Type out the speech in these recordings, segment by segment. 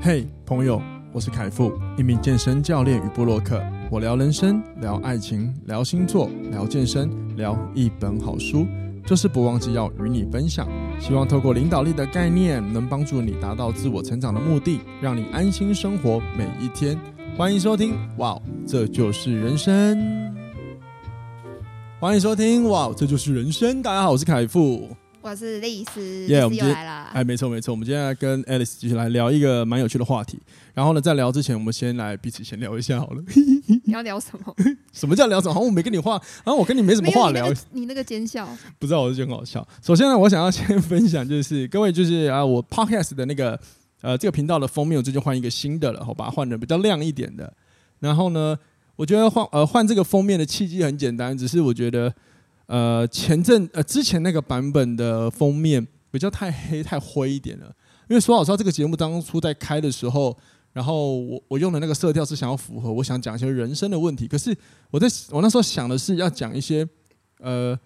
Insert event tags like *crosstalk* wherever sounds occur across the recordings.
嘿，朋友，我是凯富，一名健身教练与布洛克。我聊人生，聊爱情，聊星座，聊健身，聊一本好书，就是不忘记要与你分享。希望透过领导力的概念，能帮助你达到自我成长的目的，让你安心生活每一天。欢迎收听，哇，这就是人生。欢迎收听，哇，这就是人生。大家好，我是凯富。我是丽丝，耶，我们今天来了。哎，没错没错，我们今天来跟 Alice 继续来聊一个蛮有趣的话题。然后呢，在聊之前，我们先来彼此先聊一下好了。你 *laughs* *laughs* 要聊什么？什么叫聊什么？好像我没跟你话，然后我跟你没什么话聊。你那个，你那个奸笑，不知道，我是觉得很好笑。首先呢，我想要先分享，就是各位，就是啊，我 Podcast 的那个呃这个频道的封面，我最近换一个新的了，好吧，换的比较亮一点的。然后呢，我觉得换呃换这个封面的契机很简单，只是我觉得。呃，前阵呃之前那个版本的封面比较太黑太灰一点了，因为说老实话，这个节目当初在开的时候，然后我我用的那个色调是想要符合我想讲一些人生的问题，可是我在我那时候想的是要讲一些呃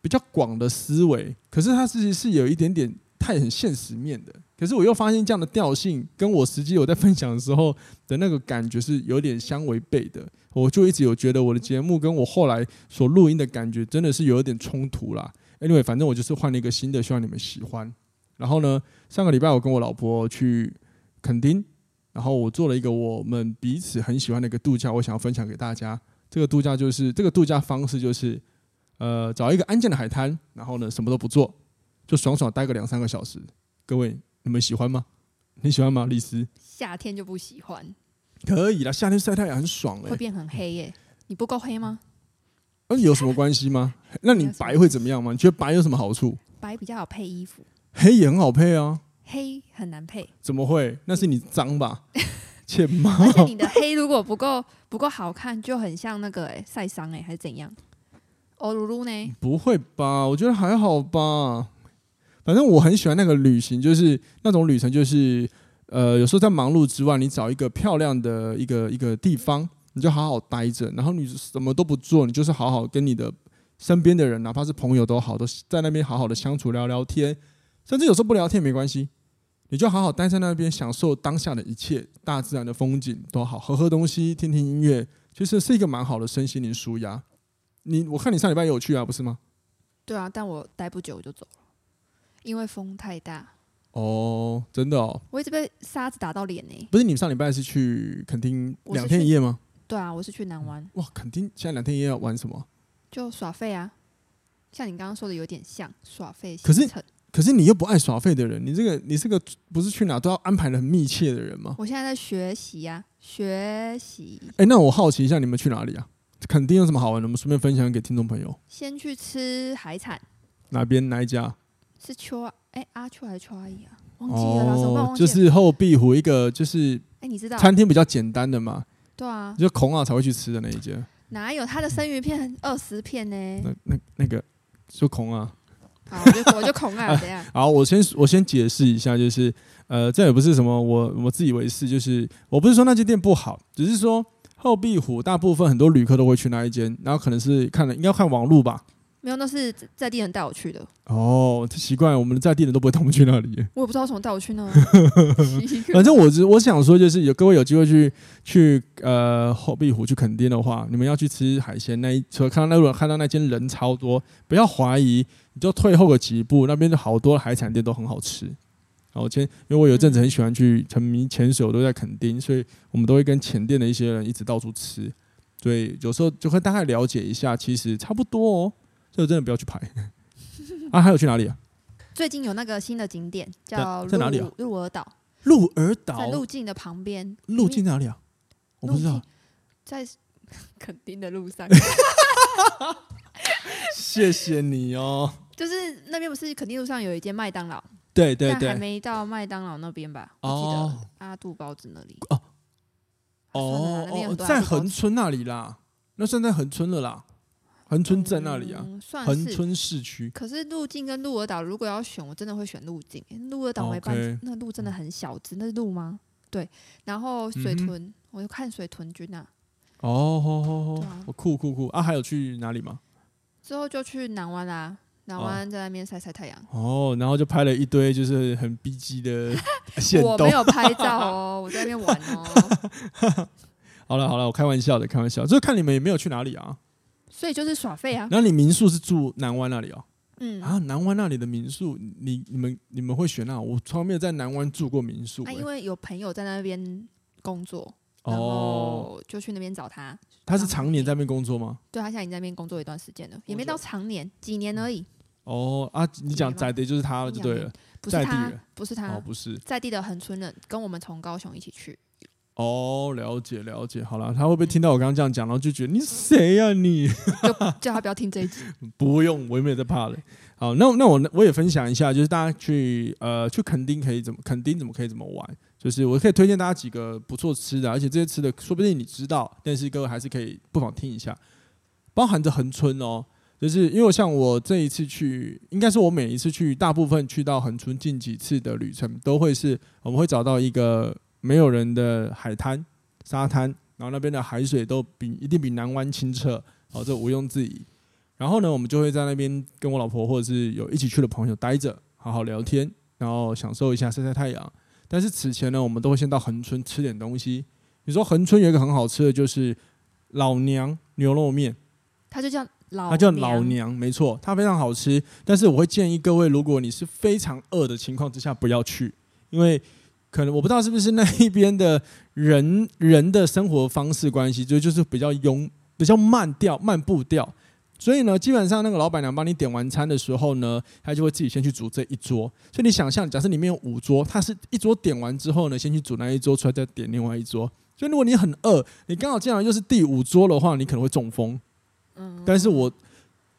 比较广的思维，可是它其实是有一点点太很现实面的，可是我又发现这样的调性跟我实际我在分享的时候的那个感觉是有点相违背的。我就一直有觉得我的节目跟我后来所录音的感觉真的是有一点冲突啦。Anyway，反正我就是换了一个新的，希望你们喜欢。然后呢，上个礼拜我跟我老婆去垦丁，然后我做了一个我们彼此很喜欢的一个度假，我想要分享给大家。这个度假就是这个度假方式就是，呃，找一个安静的海滩，然后呢什么都不做，就爽爽待个两三个小时。各位，你们喜欢吗？你喜欢吗，丽丝？夏天就不喜欢。可以啦，夏天晒太阳很爽哎、欸。会变很黑耶、欸，你不够黑吗？那、啊、有什么关系吗？*laughs* 那你白会怎么样吗？你觉得白有什么好处？白比较好配衣服。黑也很好配啊。黑很难配。怎么会？那是你脏吧？*laughs* 切吗？而且你的黑如果不够不够好看，就很像那个哎晒伤哎，还是怎样？哦噜噜呢？不会吧？我觉得还好吧。反正我很喜欢那个旅行，就是那种旅程，就是。呃，有时候在忙碌之外，你找一个漂亮的一个一个地方，你就好好待着，然后你什么都不做，你就是好好跟你的身边的人，哪怕是朋友都好，都在那边好好的相处聊聊天，甚至有时候不聊天没关系，你就好好待在那边，享受当下的一切，大自然的风景都好，喝喝东西，听听音乐，其实是一个蛮好的身心灵舒压。你我看你上礼拜也有去啊，不是吗？对啊，但我待不久我就走了，因为风太大。哦，真的哦！我一直被沙子打到脸呢。不是你们上礼拜是去垦丁两天一夜吗？对啊，我是去南湾。哇，垦丁现在两天一夜要玩什么？就耍废啊！像你刚刚说的，有点像耍废。可是，可是你又不爱耍废的人，你这个你是个不是去哪都要安排的很密切的人吗？我现在在学习呀，学习。哎，那我好奇一下，你们去哪里啊？垦丁有什么好玩的？我们顺便分享给听众朋友。先去吃海产。哪边哪一家？是秋啊，哎，阿秋还是秋阿姨啊？忘记了，哦，就是后壁湖一个，就是哎，你知道餐厅比较简单的嘛？对啊，就孔老才会去吃的那一间。哪有他的生鱼片二十片呢？那那那个就孔啊。好，我就我就孔啊，*laughs* 怎样？好，我先我先解释一下，就是呃，这也不是什么我我自以为是，就是我不是说那间店不好，只是说后壁湖大部分很多旅客都会去那一间，然后可能是看了应该看网路吧。没有，那是在地人带我去的。哦，奇怪，我们的在地人都不会带我们去那里。我也不知道为什么带我去那。*laughs* 反正我只我想说，就是有各位有机会去去呃后壁湖去垦丁的话，你们要去吃海鲜那一，除了看到那路看到那间人超多，不要怀疑，你就退后个几步，那边的好多海产店都很好吃。然后前，因为我有阵子很喜欢去沉迷潜水，我都在垦丁，所以我们都会跟前店的一些人一直到处吃，所以有时候就会大概了解一下，其实差不多哦。这个真的不要去排 *laughs* 啊！还有去哪里啊？最近有那个新的景点叫在哪里啊？鹿儿岛。鹿儿岛在路径的旁边。路径哪里啊？我不知道。在垦丁的路上。*laughs* 谢谢你哦。就是那边不是垦丁路上有一间麦当劳？对对对。还没到麦当劳那边吧？我记得阿杜包子那里。哦哦哦，在恒村那里啦。那算在恒村了啦。恒春在那里啊，恒春市区。可是路径跟鹿儿岛，如果要选，我真的会选路径。鹿儿岛没办法，那个路真的很小只，那是路吗？对。然后水豚，我就看水豚君啊。哦，好好好，我酷酷酷啊！还有去哪里吗？之后就去南湾啦。南湾在那边晒晒太阳。哦，然后就拍了一堆就是很逼机的。*laughs* 我没有拍照哦，*laughs* 我在那边玩哦。好了好了，我开玩笑的，开玩笑。就是看你们也没有去哪里啊。所以就是耍费啊。那你民宿是住南湾那里哦？嗯啊，南湾那里的民宿，你你们你们会选那？我从来没有在南湾住过民宿。啊，因为有朋友在那边工作，然后就去那边找他。他是常年在那边工作吗？对，他现在已经在那边工作一段时间了，也没到常年，几年而已。哦啊，你讲在地就是他了，就对了。不是他，不是他，哦，不是在地的恒春人，跟我们从高雄一起去。哦，了解了解，好了，他会不会听到我刚刚这样讲，然后就觉得你谁呀、啊、你？*laughs* 就叫他不要听这一集。不用，我也没有在怕的。好，那那我我也分享一下，就是大家去呃去垦丁可以怎么垦丁怎么可以怎么玩，就是我可以推荐大家几个不错吃的，而且这些吃的说不定你知道，但是各位还是可以不妨听一下，包含着恒春哦，就是因为像我这一次去，应该是我每一次去，大部分去到恒春近几次的旅程都会是我们会找到一个。没有人的海滩、沙滩，然后那边的海水都比一定比南湾清澈，哦，这毋庸置疑。然后呢，我们就会在那边跟我老婆或者是有一起去的朋友待着，好好聊天，然后享受一下晒晒太阳。但是此前呢，我们都会先到恒春吃点东西。你说恒春有一个很好吃的就是老娘牛肉面，它就叫老，它叫老娘，没错，它非常好吃。但是我会建议各位，如果你是非常饿的情况之下，不要去，因为。可能我不知道是不是那一边的人 *laughs* 人的生活方式关系，就就是比较慵、比较慢调、慢步调。所以呢，基本上那个老板娘帮你点完餐的时候呢，她就会自己先去煮这一桌。所以你想象，假设里面有五桌，她是一桌点完之后呢，先去煮那一桌出来，再点另外一桌。所以如果你很饿，你刚好进来又是第五桌的话，你可能会中风。嗯，但是我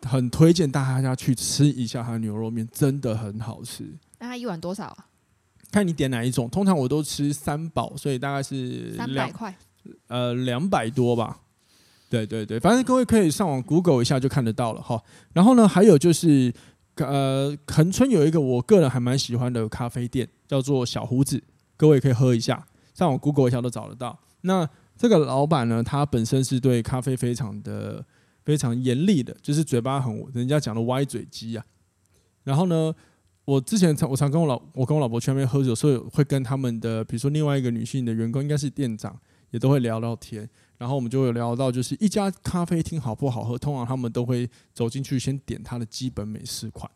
很推荐大家去吃一下他的牛肉面，真的很好吃。那它一碗多少啊？看你点哪一种，通常我都吃三宝，所以大概是两百块，呃，两百多吧。对对对，反正各位可以上网 Google 一下就看得到了哈。然后呢，还有就是，呃，恒春有一个我个人还蛮喜欢的咖啡店，叫做小胡子，各位可以喝一下，上网 Google 一下都找得到。那这个老板呢，他本身是对咖啡非常的非常严厉的，就是嘴巴很人家讲的歪嘴鸡啊。然后呢，我之前常我常跟我老我跟我老婆去那边喝酒，所以会跟他们的比如说另外一个女性的员工，应该是店长，也都会聊聊天。然后我们就会聊到，就是一家咖啡厅好不好喝，通常他们都会走进去先点它的基本美式款，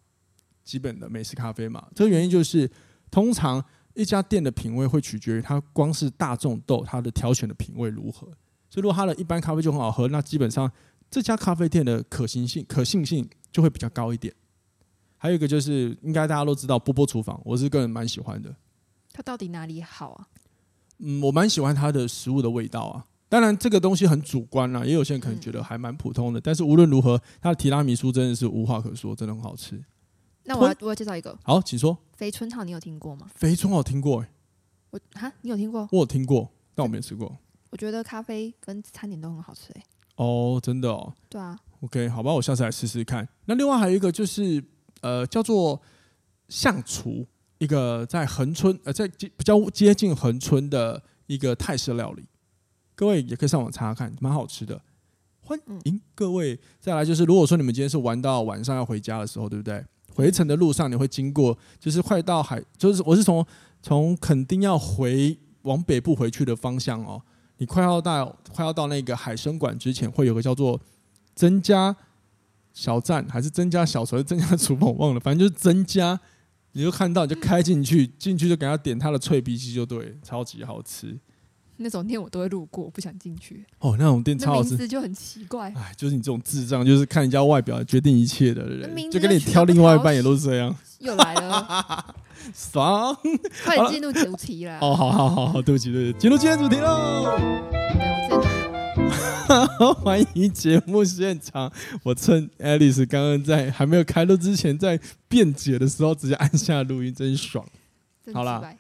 基本的美式咖啡嘛。这个原因就是，通常一家店的品味会取决于它光是大众豆它的挑选的品味如何。所以如果它的一般咖啡就很好喝，那基本上这家咖啡店的可行性、可信性就会比较高一点。还有一个就是，应该大家都知道波波厨房，我是个人蛮喜欢的。它到底哪里好啊？嗯，我蛮喜欢它的食物的味道啊。当然，这个东西很主观啦，也有些人可能觉得还蛮普通的。嗯、但是无论如何，它的提拉米苏真的是无话可说，真的很好吃。那我要我要介绍一个，好，请说。肥春草，你有听过吗？肥春我听过、欸，我哈，你有听过？我有听过，但我没吃过。我觉得咖啡跟餐点都很好吃、欸，哦，真的哦。对啊。OK，好吧，我下次来试试看。那另外还有一个就是。呃，叫做相厨，一个在恒村，呃，在比较接近恒村的一个泰式料理，各位也可以上网查查看，蛮好吃的。欢迎各位再来，就是如果说你们今天是玩到晚上要回家的时候，对不对？回程的路上你会经过，就是快到海，就是我是从从垦丁要回往北部回去的方向哦，你快要到快要到那个海参馆之前，会有个叫做增加。小站还是增加小厨，还是增加厨房，我忘了，反正就是增加，你就看到你就开进去，*laughs* 进去就给他点他的脆皮鸡就对，超级好吃。那种店我都会路过，不想进去。哦，那种店超好吃，名字就很奇怪。哎，就是你这种智障，就是看人家外表决定一切的人，就跟你挑另外一半也都是这样。又来了，*laughs* 爽！快点进入主题了。哦，好好好好，对不起对不起，进入今天主题喽。*laughs* 欢迎节目现场！我趁 Alice 刚刚在还没有开录之前，在辩解的时候，直接按下录音，真爽。好啦，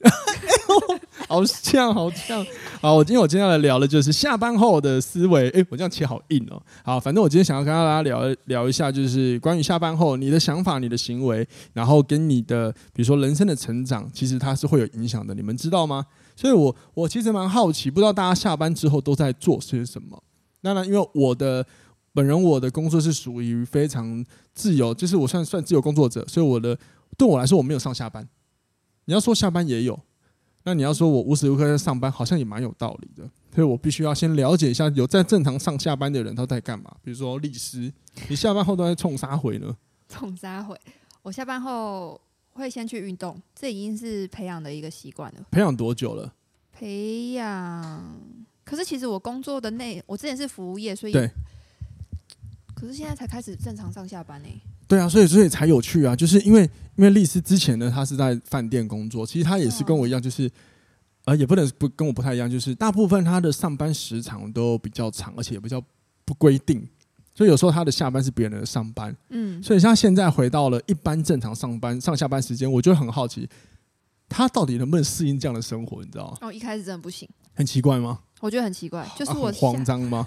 *laughs* 好像好像好，我今天我今天要来聊的就是下班后的思维。哎，我这样切好硬哦。好，反正我今天想要跟大家聊聊一下，就是关于下班后你的想法、你的行为，然后跟你的比如说人生的成长，其实它是会有影响的。你们知道吗？所以我，我我其实蛮好奇，不知道大家下班之后都在做些什么。那呢，因为我的本人我的工作是属于非常自由，就是我算算自由工作者，所以我的对我来说我没有上下班。你要说下班也有，那你要说我无时无刻在上班，好像也蛮有道理的。所以我必须要先了解一下有在正常上下班的人他在干嘛。比如说律师，你下班后都在冲啥回呢？冲啥回？我下班后会先去运动，这已经是培养的一个习惯了。培养多久了？培养，可是其实我工作的内，我之前是服务业，所以对。可是现在才开始正常上下班呢。对啊，所以所以才有趣啊，就是因为因为丽丝之前呢，她是在饭店工作，其实她也是跟我一样，就是。呃，也不能不跟我不太一样，就是大部分他的上班时长都比较长，而且也比较不规定，所以有时候他的下班是别人的上班。嗯，所以像现在回到了一般正常上班上下班时间，我就很好奇，他到底能不能适应这样的生活？你知道吗？哦，一开始真的不行，很奇怪吗？我觉得很奇怪，就是我、啊、慌张吗？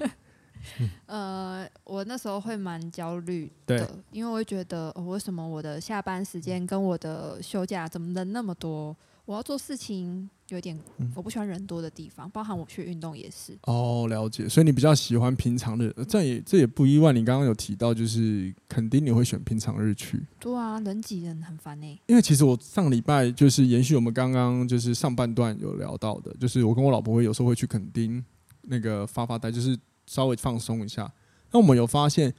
*laughs* 呃，我那时候会蛮焦虑的，因为我会觉得、哦，为什么我的下班时间跟我的休假怎么人那么多？我要做事情有点，我不喜欢人多的地方，包含我去运动也是。哦，了解，所以你比较喜欢平常日，这也这也不意外。你刚刚有提到，就是肯定你会选平常日去。对啊，人挤人很烦呢。因为其实我上礼拜就是延续我们刚刚就是上半段有聊到的，就是我跟我老婆会有时候会去垦丁那个发发呆，就是稍微放松一下。那我们有发现。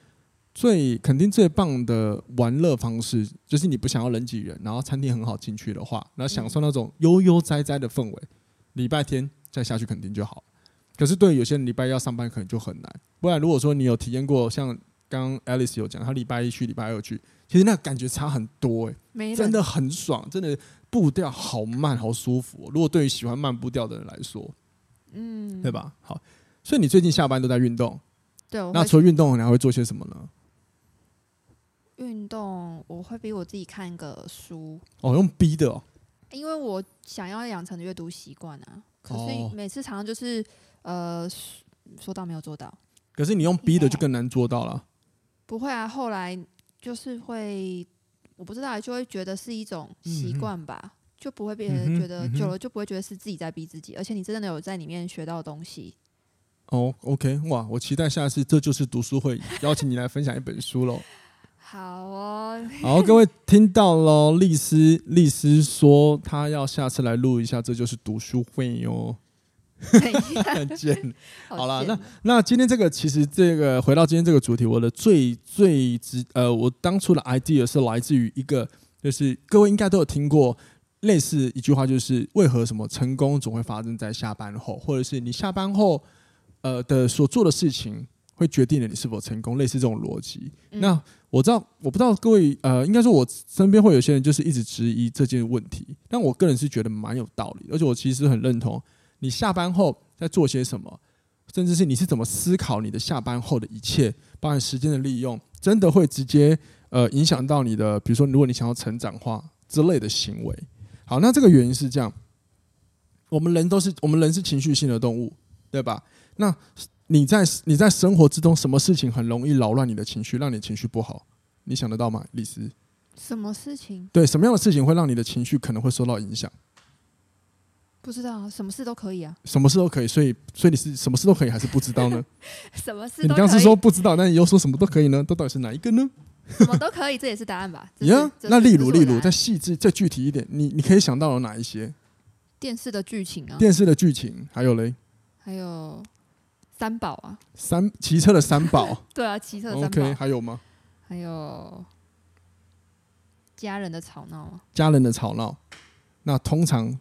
最肯定最棒的玩乐方式，就是你不想要人挤人，然后餐厅很好进去的话，然后享受那种悠悠哉哉的氛围。礼拜天再下去肯定就好。可是对于有些人礼拜一要上班，可能就很难。不然如果说你有体验过，像刚刚 Alice 有讲，他礼拜一去，礼拜二去，其实那感觉差很多哎、欸，真的很爽，真的步调好慢，好舒服、喔。如果对于喜欢慢步调的人来说，嗯，对吧？好，所以你最近下班都在运动，对，那除了运动，你还会做些什么呢？运动，我会逼我自己看一个书。哦，用逼的哦。因为我想要养成阅读习惯啊。可是每次常常就是，呃，说到没有做到。可是你用逼的就更难做到了。不会啊，后来就是会，我不知道，就会觉得是一种习惯吧，嗯、就不会别人觉得久了就不会觉得是自己在逼自己，而且你真的有在里面学到东西。哦，OK，哇，我期待下次这就是读书会，邀请你来分享一本书喽。*laughs* 好哦，好，各位听到喽，丽丝，丽丝说她要下次来录一下，这就是读书会哟。见，好了，那那今天这个其实这个回到今天这个主题，我的最最直呃，我当初的 idea 是来自于一个，就是各位应该都有听过类似一句话，就是为何什么成功总会发生在下班后，或者是你下班后呃的所做的事情。会决定了你是否成功，类似这种逻辑。嗯、那我知道，我不知道各位，呃，应该说我身边会有些人就是一直质疑这件问题。但我个人是觉得蛮有道理，而且我其实很认同。你下班后在做些什么，甚至是你是怎么思考你的下班后的一切，包含时间的利用，真的会直接呃影响到你的，比如说如果你想要成长化之类的行为。好，那这个原因是这样，我们人都是我们人是情绪性的动物，对吧？那你在你在生活之中，什么事情很容易扰乱你的情绪，让你情绪不好？你想得到吗，李斯？什么事情？对，什么样的事情会让你的情绪可能会受到影响？不知道啊，什么事都可以啊。什么事都可以，所以所以你是 *laughs* 什么事都可以，还是不知道呢？什么事？你刚是说不知道，那你又说什么都可以呢？都到底是哪一个呢？什么都可以，*laughs* 这也是答案吧？呀，yeah, 那例如例如再细致再具体一点，你你可以想到有哪一些？电视的剧情啊。电视的剧情，还有嘞？还有。三宝啊，三骑车的三宝，*laughs* 对啊，骑车的三宝。OK，还有吗？还有家人的吵闹啊，家人的吵闹。那通常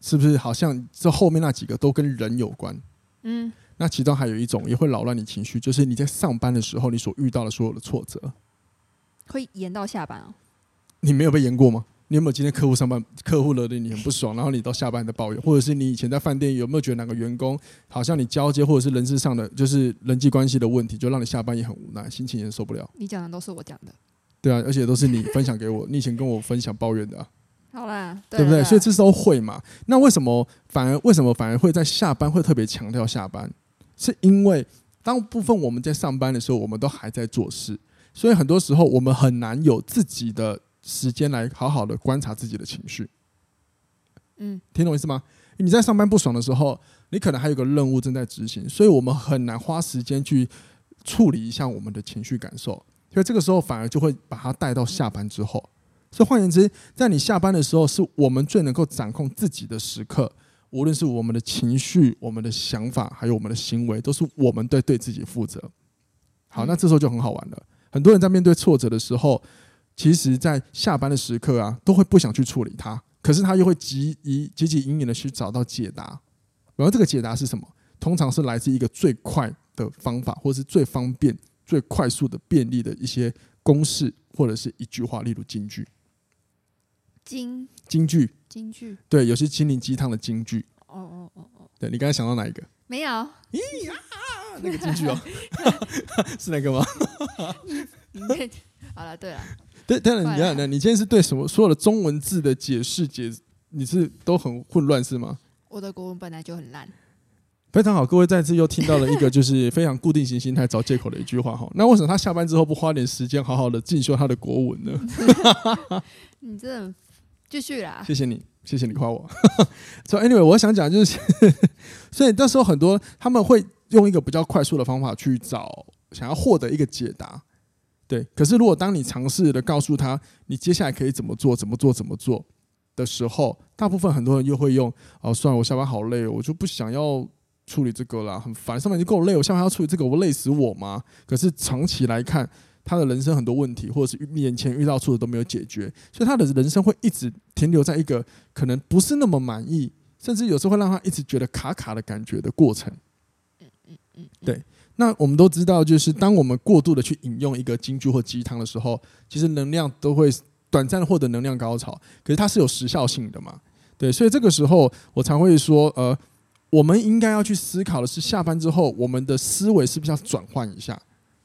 是不是好像这后面那几个都跟人有关？嗯，那其中还有一种也会扰乱你情绪，就是你在上班的时候，你所遇到的所有的挫折，会延到下班啊？你没有被延过吗？你有没有今天客户上班，客户惹得你很不爽，然后你到下班的抱怨，或者是你以前在饭店有没有觉得哪个员工好像你交接或者是人事上的就是人际关系的问题，就让你下班也很无奈，心情也受不了？你讲的都是我讲的，对啊，而且都是你分享给我，你以前跟我分享抱怨的啊，好啦，对，对不对？所以这时候会嘛？那为什么反而为什么反而会在下班会特别强调下班？是因为当部分我们在上班的时候，我们都还在做事，所以很多时候我们很难有自己的。时间来好好的观察自己的情绪，嗯，听懂意思吗？你在上班不爽的时候，你可能还有个任务正在执行，所以我们很难花时间去处理一下我们的情绪感受，所以这个时候反而就会把它带到下班之后。所以换言之，在你下班的时候，是我们最能够掌控自己的时刻。无论是我们的情绪、我们的想法，还有我们的行为，都是我们对对自己负责。好，那这时候就很好玩了。很多人在面对挫折的时候，其实，在下班的时刻啊，都会不想去处理它，可是他又会急急急急营营的去找到解答。然后这个解答是什么？通常是来自一个最快的方法，或是最方便、最快速的便利的一些公式，或者是一句话，例如金句。金金句，金句，对，有些心灵鸡汤的金句。哦哦哦哦，对，你刚才想到哪一个？没有。咦呀，那个金句哦，*laughs* *laughs* 是那个吗？*laughs* 好了，对了，对，当然，你讲的，你今天是对什么所有的中文字的解释解，你是都很混乱是吗？我的国文本来就很烂。非常好，各位再次又听到了一个就是 *laughs* 非常固定型心态找借口的一句话哈。那为什么他下班之后不花点时间好好的进修他的国文呢？*laughs* 你这。继续啦，谢谢你，谢谢你夸我。*laughs* 所以 anyway，我想讲就是，所以那时候很多他们会用一个比较快速的方法去找，想要获得一个解答。对，可是如果当你尝试的告诉他，你接下来可以怎么做，怎么做，怎么做的时候，大部分很多人又会用哦，算了，我下班好累，我就不想要处理这个了，很烦，上班已经够累，我下班要处理这个，我累死我吗？可是长期来看。他的人生很多问题，或者是眼前遇到处的都没有解决，所以他的人生会一直停留在一个可能不是那么满意，甚至有时候会让他一直觉得卡卡的感觉的过程。嗯嗯嗯，对。那我们都知道，就是当我们过度的去引用一个金句或鸡汤的时候，其实能量都会短暂获得能量高潮，可是它是有时效性的嘛？对，所以这个时候我才会说，呃，我们应该要去思考的是，下班之后我们的思维是不是要转换一下？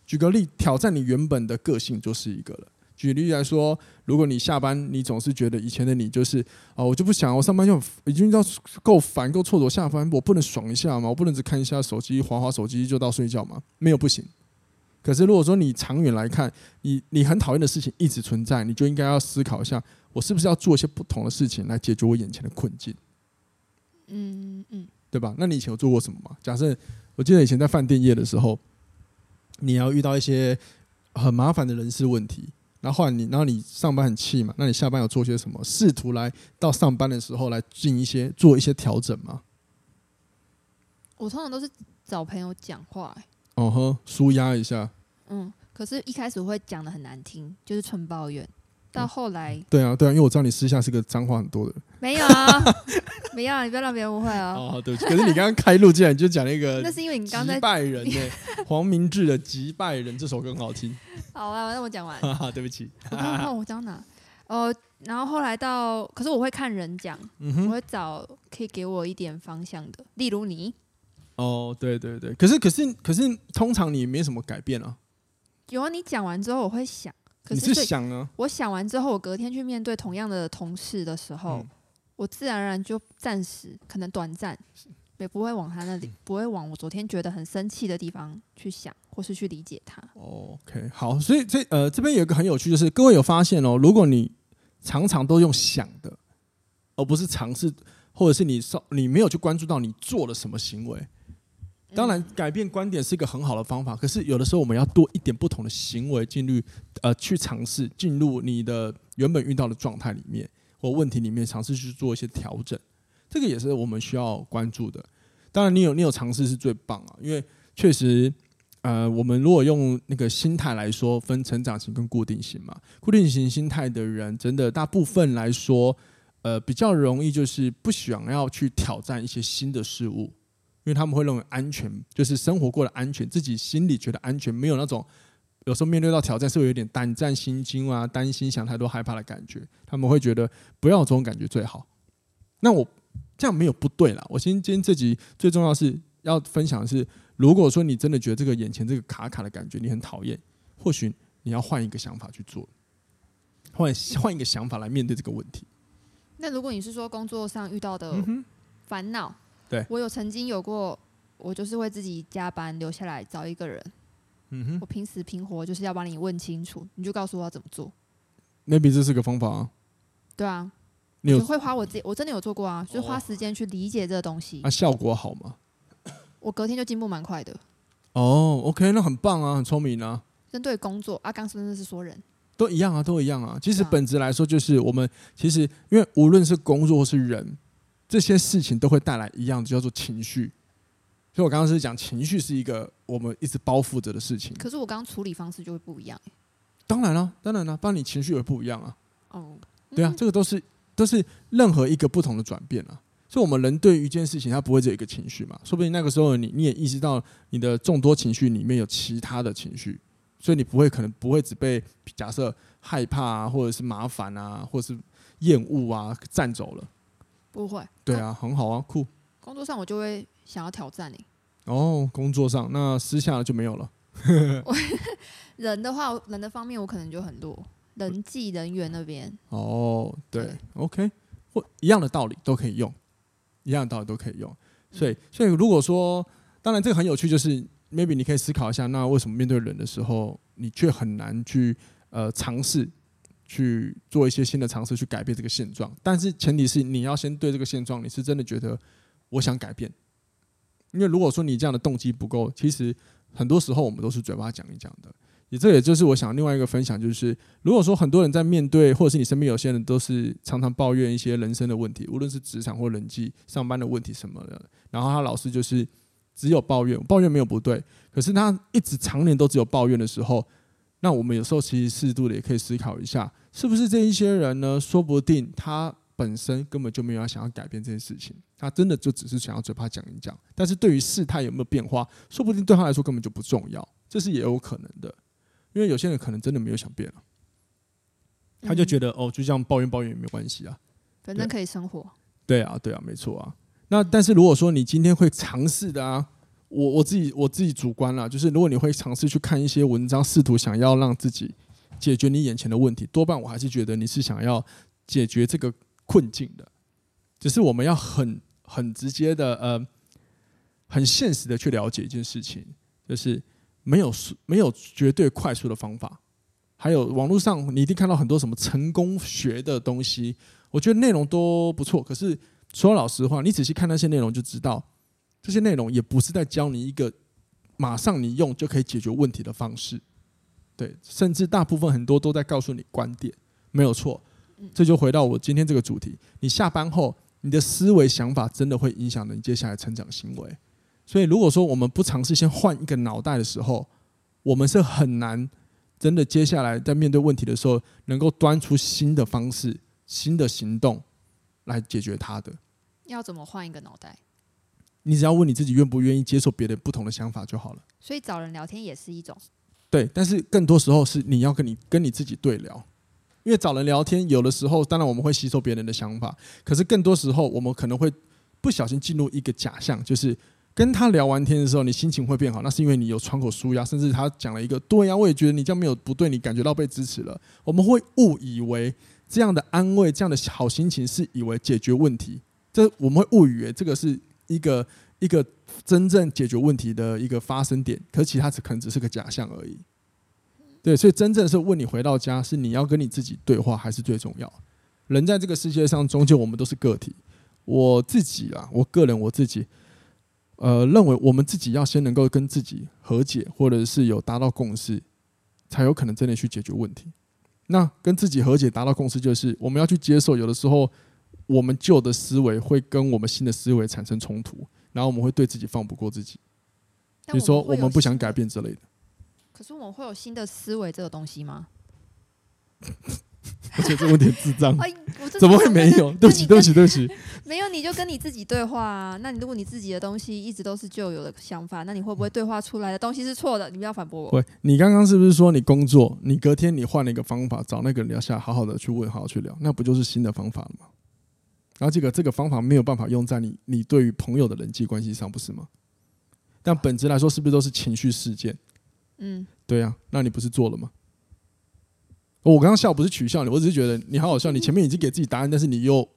举个例，挑战你原本的个性就是一个了。举例来说，如果你下班，你总是觉得以前的你就是啊，我就不想，我上班就已经到够烦够挫折，我下班我不能爽一下吗？我不能只看一下手机，划划手机就到睡觉吗？没有不行。可是如果说你长远来看，你你很讨厌的事情一直存在，你就应该要思考一下，我是不是要做一些不同的事情来解决我眼前的困境？嗯嗯，对吧？那你以前有做过什么吗？假设我记得以前在饭店业的时候。你要遇到一些很麻烦的人事问题，然后后来你，然后你上班很气嘛？那你下班有做些什么？试图来到上班的时候来进一些做一些调整吗？我通常都是找朋友讲话、欸，哦呵，舒压一下。嗯，可是一开始会讲的很难听，就是纯抱怨。到后来，嗯，对啊，对啊，因为我知道你私下是个脏话很多的。没有啊，*laughs* 没有，啊，你不要让别人误会哦。哦，对不起。可是你刚刚开录进来你就讲了一个，*laughs* 那是因为你刚才击败人呢。*laughs* 黄明志的《击败人》这首歌很好听。好啊，那我讲完。对不起。我刚刚我讲哪？呃，然后后来到，可是我会看人讲，嗯，我会找可以给我一点方向的，例如你。哦，对对对，可是可是可是，通常你没什么改变啊。有啊，你讲完之后我会想。可是，你是想呢？我想完之后，我隔天去面对同样的同事的时候，嗯、我自然而然就暂时可能短暂，也不会往他那里，不会往我昨天觉得很生气的地方去想，或是去理解他。OK，好，所以这呃这边有一个很有趣，就是各位有发现哦，如果你常常都用想的，而不是尝试，或者是你少你没有去关注到你做了什么行为。当然，改变观点是一个很好的方法。可是有的时候，我们要多一点不同的行为进入，呃，去尝试进入你的原本遇到的状态里面或问题里面，尝试去做一些调整。这个也是我们需要关注的。当然，你有你有尝试是最棒啊，因为确实，呃，我们如果用那个心态来说，分成长型跟固定型嘛。固定型心态的人，真的大部分来说，呃，比较容易就是不想要去挑战一些新的事物。因为他们会认为安全就是生活过得安全，自己心里觉得安全，没有那种有时候面对到挑战是会有点胆战心惊啊，担心想太多害怕的感觉。他们会觉得不要有这种感觉最好。那我这样没有不对啦。我今天今天这集最重要是要分享的是，如果说你真的觉得这个眼前这个卡卡的感觉你很讨厌，或许你要换一个想法去做，换换一个想法来面对这个问题。那如果你是说工作上遇到的烦恼？对，我有曾经有过，我就是会自己加班留下来找一个人，嗯哼，我拼死拼活就是要帮你问清楚，你就告诉我要怎么做。maybe 这是个方法啊。对啊，你有会花我自己，我真的有做过啊，就是花时间去理解这个东西。那、效果好吗？我隔天就进步蛮快的。哦，OK，那很棒啊，很聪明啊。针对工作，啊，刚是不是说人都一样啊，都一样啊。其实本质来说，就是我们其实因为无论是工作或是人，这些事情都会带来一样的叫做情绪。所以我刚刚是讲情绪是一个我们一直包覆着的事情。可是我刚刚处理方式就会不一样。当然了，当然了，不然你情绪也不一样啊。哦，对啊，这个都是都是任何一个不同的转变啊。所以，我们人对于一件事情，他不会只有一个情绪嘛。说不定那个时候，你你也意识到你的众多情绪里面有其他的情绪，所以你不会可能不会只被假设害怕啊，或者是麻烦啊，或者是厌恶啊占走了。不会。对啊，很好啊，酷。工作上我就会想要挑战你。哦，工作上那私下就没有了。*laughs* 人的话，人的方面我可能就很弱人际人员那边。哦，对，OK，或一样的道理都可以用。一样的道理都可以用，所以所以如果说，当然这个很有趣，就是 maybe 你可以思考一下，那为什么面对人的时候，你却很难去呃尝试去做一些新的尝试去改变这个现状？但是前提是你要先对这个现状，你是真的觉得我想改变，因为如果说你这样的动机不够，其实很多时候我们都是嘴巴讲一讲的。也这也就是我想另外一个分享，就是如果说很多人在面对，或者是你身边有些人都是常常抱怨一些人生的问题，无论是职场或人际、上班的问题什么的，然后他老是就是只有抱怨，抱怨没有不对，可是他一直常年都只有抱怨的时候，那我们有时候其实适度的也可以思考一下，是不是这一些人呢？说不定他本身根本就没有想要改变这件事情，他真的就只是想要嘴巴讲一讲，但是对于事态有没有变化，说不定对他来说根本就不重要，这是也有可能的。因为有些人可能真的没有想变了，他就觉得哦，就这样抱怨抱怨也没关系啊，反正可以生活。对啊，对啊，没错啊。那但是如果说你今天会尝试的啊，我我自己我自己主观啦，就是如果你会尝试去看一些文章，试图想要让自己解决你眼前的问题，多半我还是觉得你是想要解决这个困境的。只是我们要很很直接的呃，很现实的去了解一件事情，就是。没有没有绝对快速的方法，还有网络上你一定看到很多什么成功学的东西，我觉得内容都不错。可是说老实话，你仔细看那些内容就知道，这些内容也不是在教你一个马上你用就可以解决问题的方式。对，甚至大部分很多都在告诉你观点，没有错。这就回到我今天这个主题：你下班后，你的思维想法真的会影响你接下来成长行为。所以，如果说我们不尝试先换一个脑袋的时候，我们是很难真的接下来在面对问题的时候，能够端出新的方式、新的行动来解决它的。要怎么换一个脑袋？你只要问你自己愿不愿意接受别人不同的想法就好了。所以找人聊天也是一种。对，但是更多时候是你要跟你跟你自己对聊，因为找人聊天，有的时候当然我们会吸收别人的想法，可是更多时候我们可能会不小心进入一个假象，就是。跟他聊完天的时候，你心情会变好，那是因为你有窗口舒压，甚至他讲了一个对呀、啊，我也觉得你这样没有不对，你感觉到被支持了。我们会误以为这样的安慰、这样的好心情是以为解决问题，这我们会误以为这个是一个一个真正解决问题的一个发生点，可其他只可能只是个假象而已。对，所以真正是问你回到家，是你要跟你自己对话，还是最重要？人在这个世界上，终究我们都是个体。我自己啊，我个人我自己。呃，认为我们自己要先能够跟自己和解，或者是有达到共识，才有可能真的去解决问题。那跟自己和解、达到共识，就是我们要去接受，有的时候我们旧的思维会跟我们新的思维产生冲突，然后我们会对自己放不过自己，比如说我们不想改变之类的。可是我们会有新的思维这个东西吗？*laughs* 而且这有点智障，*laughs* 怎么会没有？对不起，对不起，对不起。没有，你就跟你自己对话啊。那你如果你自己的东西一直都是旧有的想法，那你会不会对话出来的东西是错的？你不要反驳我。喂，你刚刚是不是说你工作，你隔天你换了一个方法，找那个人聊下，好好的去问，好好去聊，那不就是新的方法了吗？然后这个这个方法没有办法用在你你对于朋友的人际关系上，不是吗？但本质来说，是不是都是情绪事件？嗯，对呀、啊。那你不是做了吗？我刚刚笑不是取笑你，我只是觉得你好好笑。你前面已经给自己答案，但是你又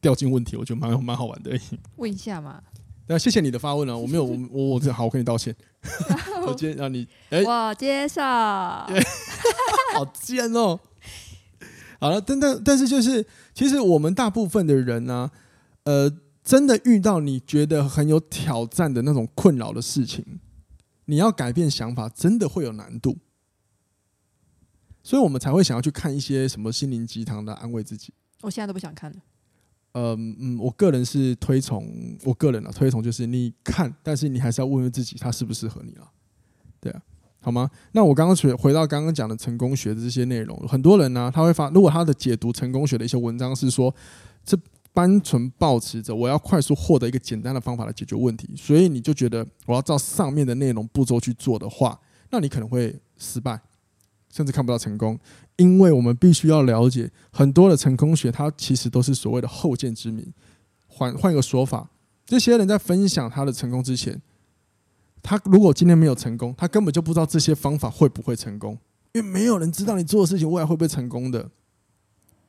掉进问题，我觉得蛮蛮好玩的。问一下嘛。*laughs* 那谢谢你的发问啊，我没有，我我我好，我跟你道歉。*laughs* 我今天让你哎，我接受。*laughs* 好贱哦。好了，但但但是就是，其实我们大部分的人呢、啊，呃，真的遇到你觉得很有挑战的那种困扰的事情，你要改变想法，真的会有难度。所以我们才会想要去看一些什么心灵鸡汤的安慰自己。我现在都不想看了。嗯嗯，我个人是推崇，我个人啊推崇就是你看，但是你还是要问问自己，它适不适合你啊？对啊，好吗？那我刚刚学回到刚刚讲的成功学的这些内容，很多人呢、他会发，如果他的解读成功学的一些文章是说，这单纯抱持着我要快速获得一个简单的方法来解决问题，所以你就觉得我要照上面的内容步骤去做的话，那你可能会失败。甚至看不到成功，因为我们必须要了解很多的成功学，它其实都是所谓的后见之明。换换一个说法，这些人在分享他的成功之前，他如果今天没有成功，他根本就不知道这些方法会不会成功，因为没有人知道你做的事情未来会不会成功的，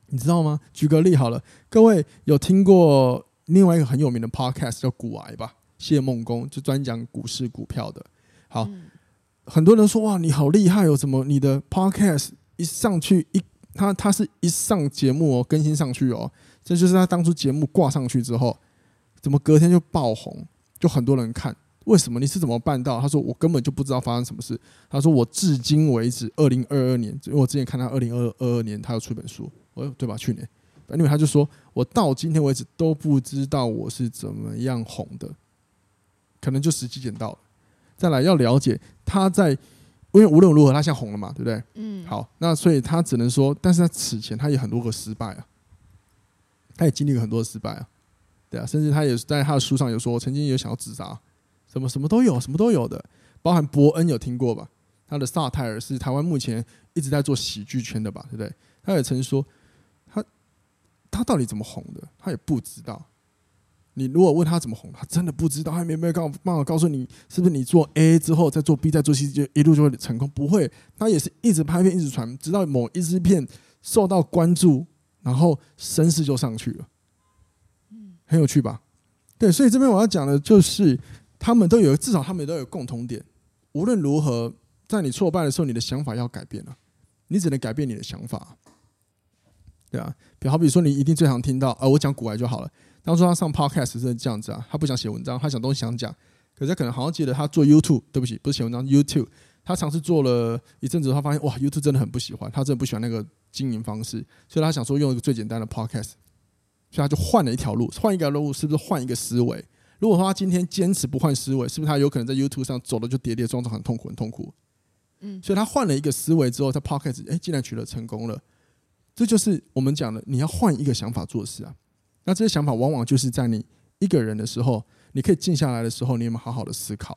你知道吗？举个例好了，各位有听过另外一个很有名的 podcast 叫股癌吧？谢孟工就专讲股市股票的。好。嗯很多人说哇，你好厉害哦！怎么你的 podcast 一上去一他他是一上节目哦，更新上去哦，这就是他当初节目挂上去之后，怎么隔天就爆红，就很多人看。为什么？你是怎么办到？他说我根本就不知道发生什么事。他说我至今为止，二零二二年，因为我之前看他二零二二年他要出一本书，哦对吧？去年，因为他就说我到今天为止都不知道我是怎么样红的，可能就时机点到了。再来要了解他在，因为无论如何他现在红了嘛，对不对？嗯。好，那所以他只能说，但是他此前他也很多个失败啊，他也经历了很多的失败啊，对啊，甚至他也在他的书上有说，曾经也想要自杀，什么什么都有，什么都有的，包含伯恩有听过吧？他的萨泰尔是台湾目前一直在做喜剧圈的吧，对不对？他也曾说，他他到底怎么红的，他也不知道。你如果问他怎么红，他真的不知道，他没没有告办法告诉你，是不是你做 A 之后再做 B 再做 C 就一路就会成功？不会，他也是一直拍片一直传，直到某一支片受到关注，然后声势就上去了。很有趣吧？对，所以这边我要讲的就是，他们都有至少他们都有共同点。无论如何，在你挫败的时候，你的想法要改变了，你只能改变你的想法，对啊，比好比说，你一定最常听到，呃，我讲股癌就好了。当初他上 podcast 是这样子啊，他不想写文章，他想东西想讲，可是他可能好像记得他做 YouTube，对不起，不是写文章，YouTube，他尝试做了一阵子，他发现哇，YouTube 真的很不喜欢，他真的不喜欢那个经营方式，所以他想说用一个最简单的 podcast，所以他就换了一条路，换一个路是不是换一个思维？如果说他今天坚持不换思维，是不是他有可能在 YouTube 上走的就跌跌撞撞，很痛苦，很痛苦？嗯，所以他换了一个思维之后，在 podcast 哎，竟然取得成功了，这就是我们讲的，你要换一个想法做事啊。那这些想法往往就是在你一个人的时候，你可以静下来的时候，你有没有好好的思考？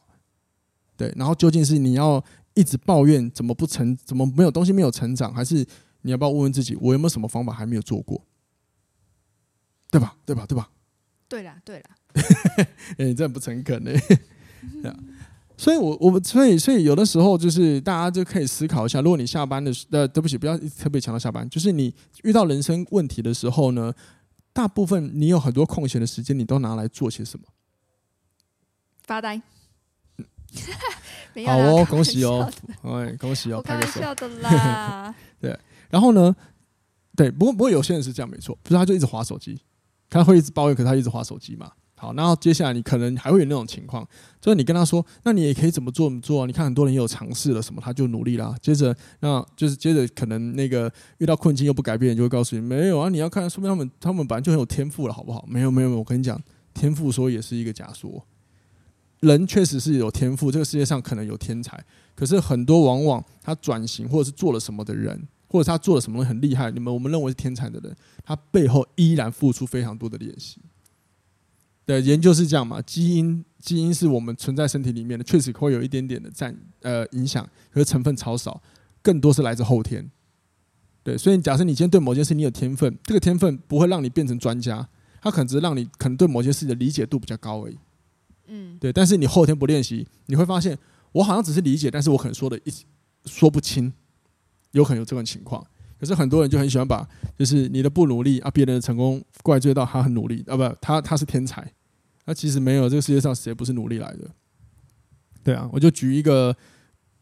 对，然后究竟是你要一直抱怨怎么不成，怎么没有东西没有成长，还是你要不要问问自己，我有没有什么方法还没有做过？对吧？对吧？对吧？对啦，对啦。哎、*laughs* 欸，你这很不诚恳 *laughs* 呢。所以我，我我所以所以有的时候就是大家就可以思考一下，如果你下班的时呃，对不起，不要特别强调下班，就是你遇到人生问题的时候呢。大部分你有很多空闲的时间，你都拿来做些什么？发呆。好哦，恭喜哦，哎，恭喜哦，开玩笑的啦。*laughs* 对，然后呢？对，不过不过有些人是这样，没错，不是他就一直划手机，他会一直抱怨，可是他一直划手机嘛。好，然后接下来你可能还会有那种情况，就是你跟他说，那你也可以怎么做怎么做？你看很多人也有尝试了什么，他就努力啦。接着，那就是接着可能那个遇到困境又不改变，就会告诉你没有啊，你要看，说明他们他们本来就很有天赋了，好不好？没有没有没有，我跟你讲，天赋说也是一个假说。人确实是有天赋，这个世界上可能有天才，可是很多往往他转型或者是做了什么的人，或者他做了什么东西很厉害，你们我们认为是天才的人，他背后依然付出非常多的练习。对，研究是这样嘛，基因基因是我们存在身体里面的，确实会有一点点的占呃影响，可是成分超少，更多是来自后天。对，所以假设你今天对某件事你有天分，这个天分不会让你变成专家，它可能只是让你可能对某件事的理解度比较高而已。嗯，对，但是你后天不练习，你会发现我好像只是理解，但是我可能说的一说不清，有可能有这种情况。可是很多人就很喜欢把就是你的不努力啊，别人的成功怪罪到他很努力啊，不，他他是天才。那其实没有，这个世界上谁不是努力来的？对啊，我就举一个，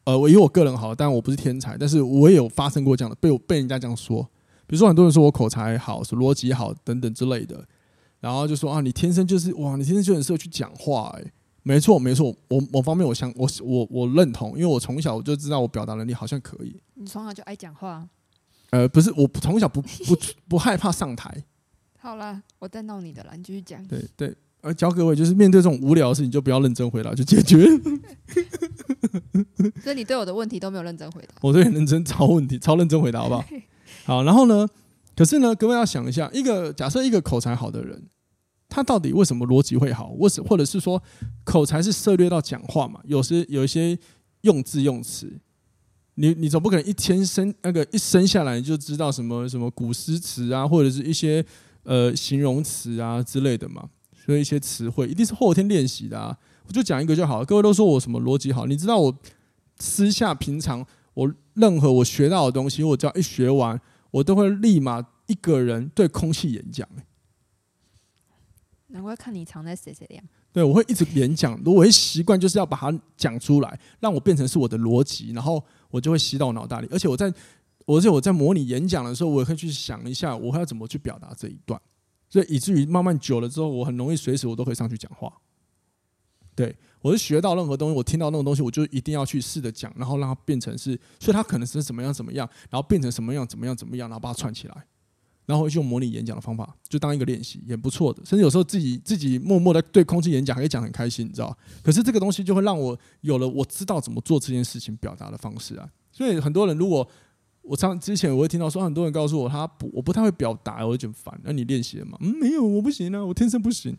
呃，我以我个人好，但我不是天才，但是我也有发生过这样的，被我被人家这样说。比如说很多人说我口才好，说逻辑好等等之类的，然后就说啊，你天生就是哇，你天生就很适合去讲话，欸，没错，没错，我某方面我相我我我认同，因为我从小我就知道我表达能力好像可以。你从小就爱讲话？呃，不是，我从小不不 *laughs* 不害怕上台。好了，我带到你的了，你继续讲。对对，而教各位就是面对这种无聊的事情，就不要认真回答，就解决。*laughs* 所以你对我的问题都没有认真回答。我对认真超问题，超认真回答，好不好？*laughs* 好，然后呢？可是呢，各位要想一下，一个假设一个口才好的人，他到底为什么逻辑会好？或是或者是说口才是涉猎到讲话嘛？有时有一些用字用词，你你总不可能一天生那个一生下来你就知道什么什么古诗词啊，或者是一些呃形容词啊之类的嘛？所以一些词汇一定是后天练习的啊。我就讲一个就好了。各位都说我什么逻辑好？你知道我私下平常我任何我学到的东西，我只要一学完，我都会立马一个人对空气演讲。难怪看你常在谁谁亮。对，我会一直演讲，我会习惯就是要把它讲出来，让我变成是我的逻辑，然后我就会吸到脑袋里。而且我在，而且我在模拟演讲的时候，我也会去想一下，我会要怎么去表达这一段，所以以至于慢慢久了之后，我很容易随时我都可以上去讲话。对，我是学到任何东西，我听到那种东西，我就一定要去试着讲，然后让它变成是，所以它可能是怎么样怎么样，然后变成什么样怎么样怎么样，然后把它串起来，然后用模拟演讲的方法，就当一个练习，也不错的。甚至有时候自己自己默默的对空气演讲，还可以讲很开心，你知道？可是这个东西就会让我有了我知道怎么做这件事情表达的方式啊。所以很多人如果我常之前我会听到说，很多人告诉我他不我不太会表达，我就很烦。那你练习了吗？嗯，没有，我不行啊，我天生不行。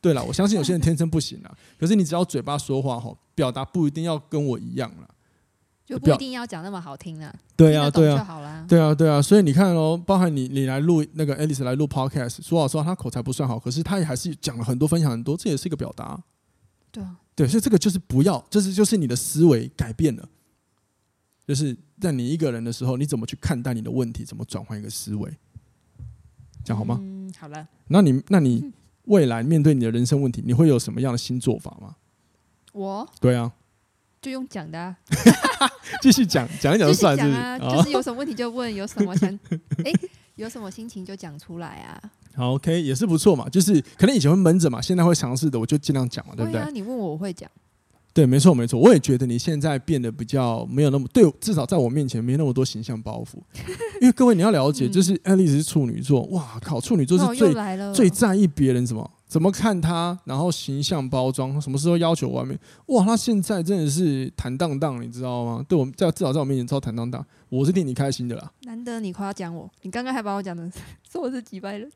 对了，我相信有些人天生不行啊。可是你只要嘴巴说话吼，表达不一定要跟我一样了，就不一定要讲那么好听了。对啊，对啊，对啊，对啊。所以你看哦，包含你，你来录那个 Alice 来录 Podcast，说老实话，他口才不算好，可是他也还是讲了很多，分享很多，这也是一个表达。对啊，对，所以这个就是不要，就是就是你的思维改变了，就是在你一个人的时候，你怎么去看待你的问题，怎么转换一个思维，讲好吗？嗯，好了。那你，那你。未来面对你的人生问题，你会有什么样的新做法吗？我对啊，就用讲的、啊，*laughs* 继续讲讲一讲就算是，是啊，就是有什么问题就问，有什么想哎、*laughs* 欸，有什么心情就讲出来啊。好，OK，也是不错嘛。就是可能以前会闷着嘛，现在会尝试的，我就尽量讲嘛，对不对？啊、你问我，我会讲。对，没错没错，我也觉得你现在变得比较没有那么对，至少在我面前没那么多形象包袱。*laughs* 因为各位你要了解，就是爱丽丝是处女座，哇靠，处女座是最最在意别人什么怎么看他，然后形象包装，什么时候要求完美。哇，他现在真的是坦荡荡，你知道吗？对我在至少在我面前超坦荡荡，我是替你开心的啦。难得你夸奖我，你刚刚还把我讲的 *laughs* 说我是几百人，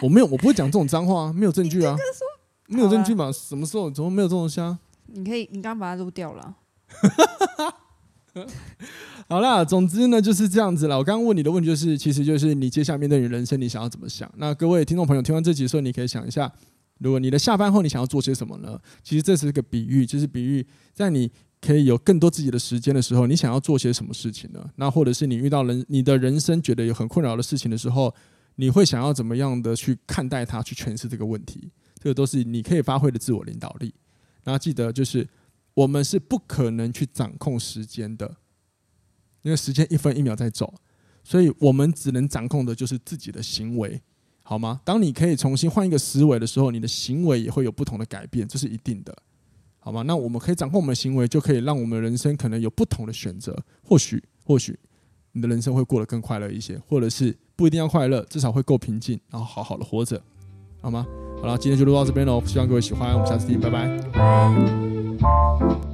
我没有，我不会讲这种脏话啊，没有证据啊，没有证据嘛？什么时候怎么没有这种虾？你可以，你刚刚把它录掉了。*laughs* 好啦，总之呢就是这样子了。我刚刚问你的问题就是，其实就是你接下面对你人生，你想要怎么想？那各位听众朋友听完这集的时候，你可以想一下，如果你的下班后你想要做些什么呢？其实这是一个比喻，就是比喻在你可以有更多自己的时间的时候，你想要做些什么事情呢？那或者是你遇到人，你的人生觉得有很困扰的事情的时候，你会想要怎么样的去看待它，去诠释这个问题？这个都是你可以发挥的自我领导力。然后记得，就是我们是不可能去掌控时间的，因为时间一分一秒在走，所以我们只能掌控的就是自己的行为，好吗？当你可以重新换一个思维的时候，你的行为也会有不同的改变，这是一定的，好吗？那我们可以掌控我们的行为，就可以让我们的人生可能有不同的选择。或许，或许你的人生会过得更快乐一些，或者是不一定要快乐，至少会够平静，然后好好的活着，好吗？好了，今天就录到这边喽，希望各位喜欢，我们下次见，拜拜。Thank you.